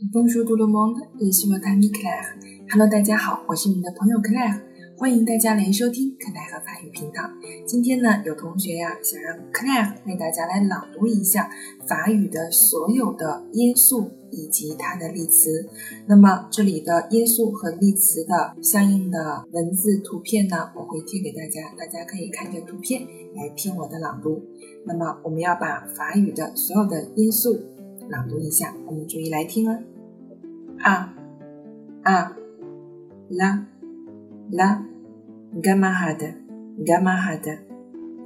Bonjour tout le monde, ici votre Claire. Hello，大家好，我是你们的朋友 Claire，欢迎大家来收听 Claire 法语频道。今天呢，有同学呀想让 Claire 为大家来朗读一下法语的所有的因素以及它的例词。那么这里的因素和例词的相应的文字图片呢，我会贴给大家，大家可以看着图片来听我的朗读。那么我们要把法语的所有的因素朗读一下，我们注意来听啊。啊啊，la la camarade camarade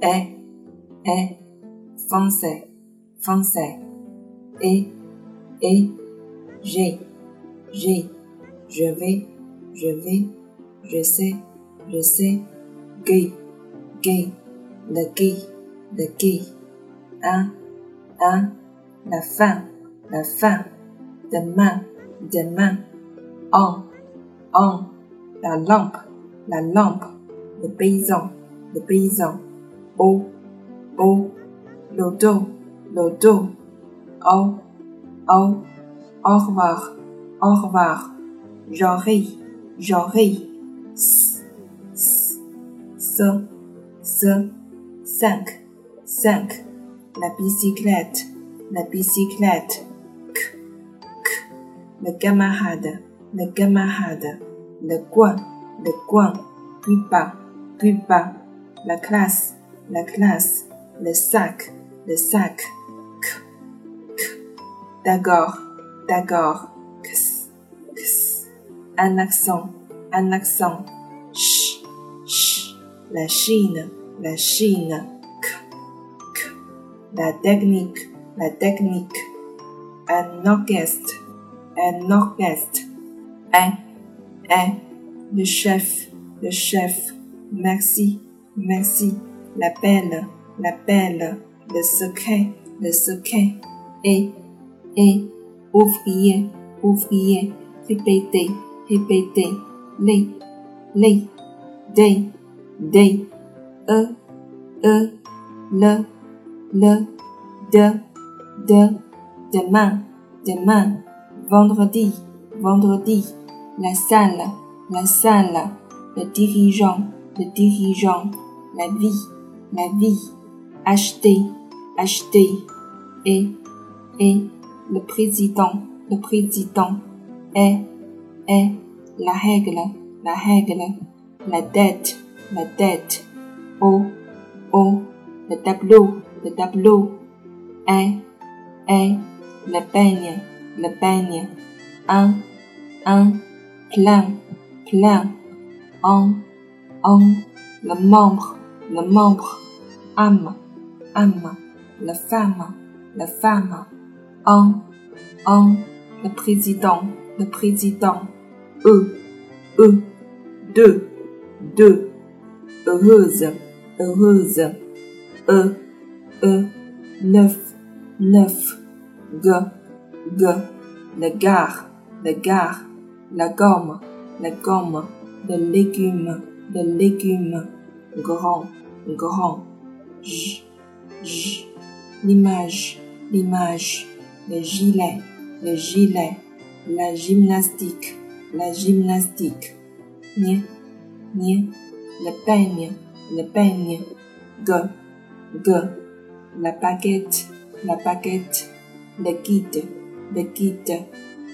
e français français e e j'ai j'ai je vais je vais je sais je sais gay gay le gay le gay un un la fin la fin demain demain, en, en, la lampe, la lampe, le paysan, le paysan, au, au, le dos, le dos, au, au, au revoir, au revoir, j'aurai, j'aurai, s, s, ce, ce, cinq, cinq, la bicyclette, la bicyclette, le camarade, le camarade, le coin, le coin, plus bas, plus bas, la classe, la classe, le sac, le sac, k, k, d'accord, d'accord, x, x, un accent, un accent, ch, ch, la Chine, la Chine, k, k, la technique, la technique, un orchestre, un orchestre. Un, un, le chef, le chef. Merci, merci. La belle, la belle. Le secret, le secret. Et, et, ouvrier, ouvrier. Répétez, répétez. Les, les, des, des. E, e, le, le, de, de, demain, demain vendredi, vendredi, la salle, la salle, le dirigeant, le dirigeant, la vie, la vie, acheter, acheter, et, et, le président, le président, est, est, la règle, la règle, la dette, la dette, au, au, le tableau, le tableau, est, est, le peigne, le peigne, un, un, plein, plein, en, en, le membre, le membre, âme, âme, la femme, la femme, en, en, le président, le président, eux, eux, deux, deux, heureuse, heureuse, eux, eux, neuf, neuf, G, G, le gare, le gare, la gomme, la gomme, le légume, le légume, grand, grand, J, J, l'image, l'image, le gilet, le gilet, la gymnastique, la gymnastique, Ni, ni, le peigne, le peigne, G, G, la baguette, la baguette, le guide, le guide,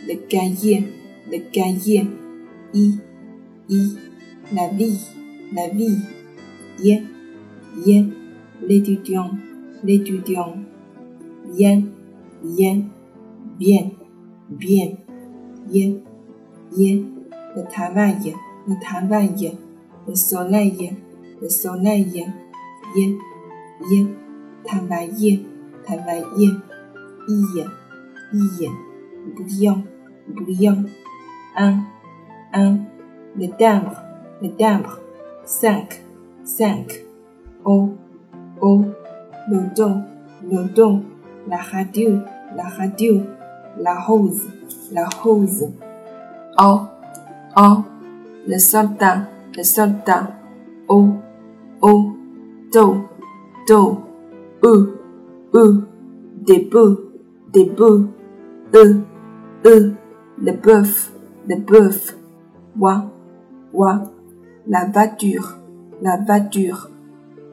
le cahier, le cahier, i, i, la vie, la vie, y, y, l'étudiant, l'étudiant, yen, yen, bien, bien, y, y, le travail, le travail, le soleil, le soleil, y, y, travailler, travailler, y, y, brillant, brillant, un, un, le timbre, le timbre, cinq, cinq, au, au, le don, le don, la radio, la radio, la rose, la rose, au, au, le soldat, le soldat, au, au, do, do, e, e, des bœufs, des e, e, le bœuf, le bœuf, wa, wa, la voiture, la voiture,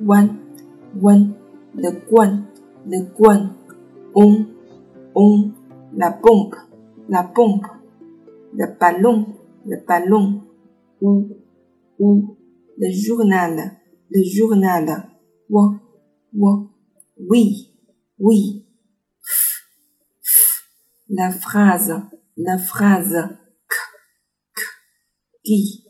wan, wan, le guan, le guan, on, on, la pompe, la pompe, le ballon, le ballon, ou, ou, le journal, le journal, wa, wa, oui, oui, la phrase, la phrase, k, k, qui,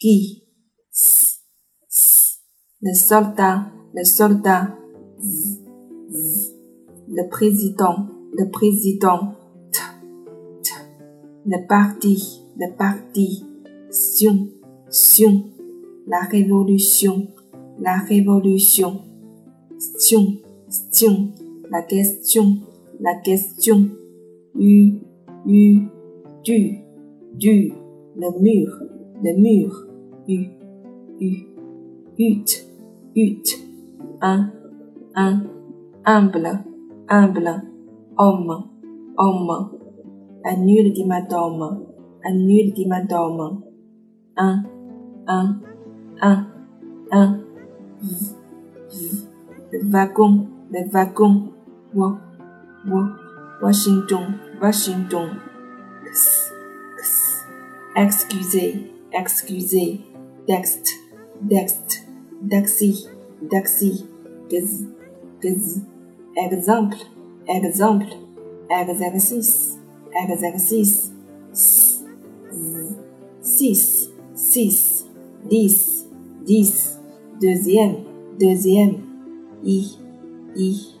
qui, s, s, le soldat, le soldat, z, z, le président, le président, t, t, le parti, le parti, sion, sion, la révolution, la révolution, sion, sion, la question, la question, u, u, du, du, le mur, le mur, u, u, ut, ut, un, un, humble, humble, homme, homme, un ultime homme, un ultime homme, un, un, un, un, le wagon, le wagon, wa, wa, Washington, Washington. Excusez, excusez. Dext, dext. Taxi, taxi. Gaz, gaz. Exemple, exemple. Exercice, exercice. Six, six. Dix, dix. Deuxième, deuxième. I, I.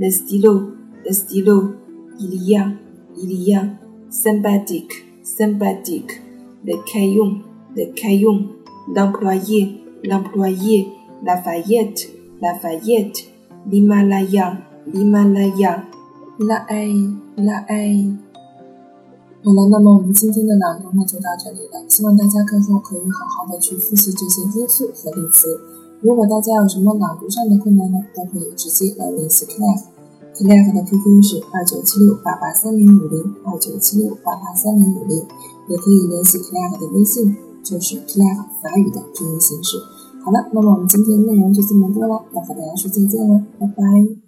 Le stylo, le stylo. Il y a, il y a. Sympathique, sympathique. Le crayon, le crayon. L'employé, l'employé. Lafayette, Lafayette. L'Himalaya, l'Himalaya. La A La A。好了，那么我们今天的朗读呢就到这里了。希望大家课后可以好好的去复习这些因素和例词。如果大家有什么朗读上的困难呢，都可以直接来联系 Claire。Claire 的 QQ 是二九七六八八三零五零二九七六八八三零五零，也可以联系 Claire 的微信，就是 Claire 法语的拼音形式。好了，那么我们今天内容就这么多了，要和大家说再见了，拜拜。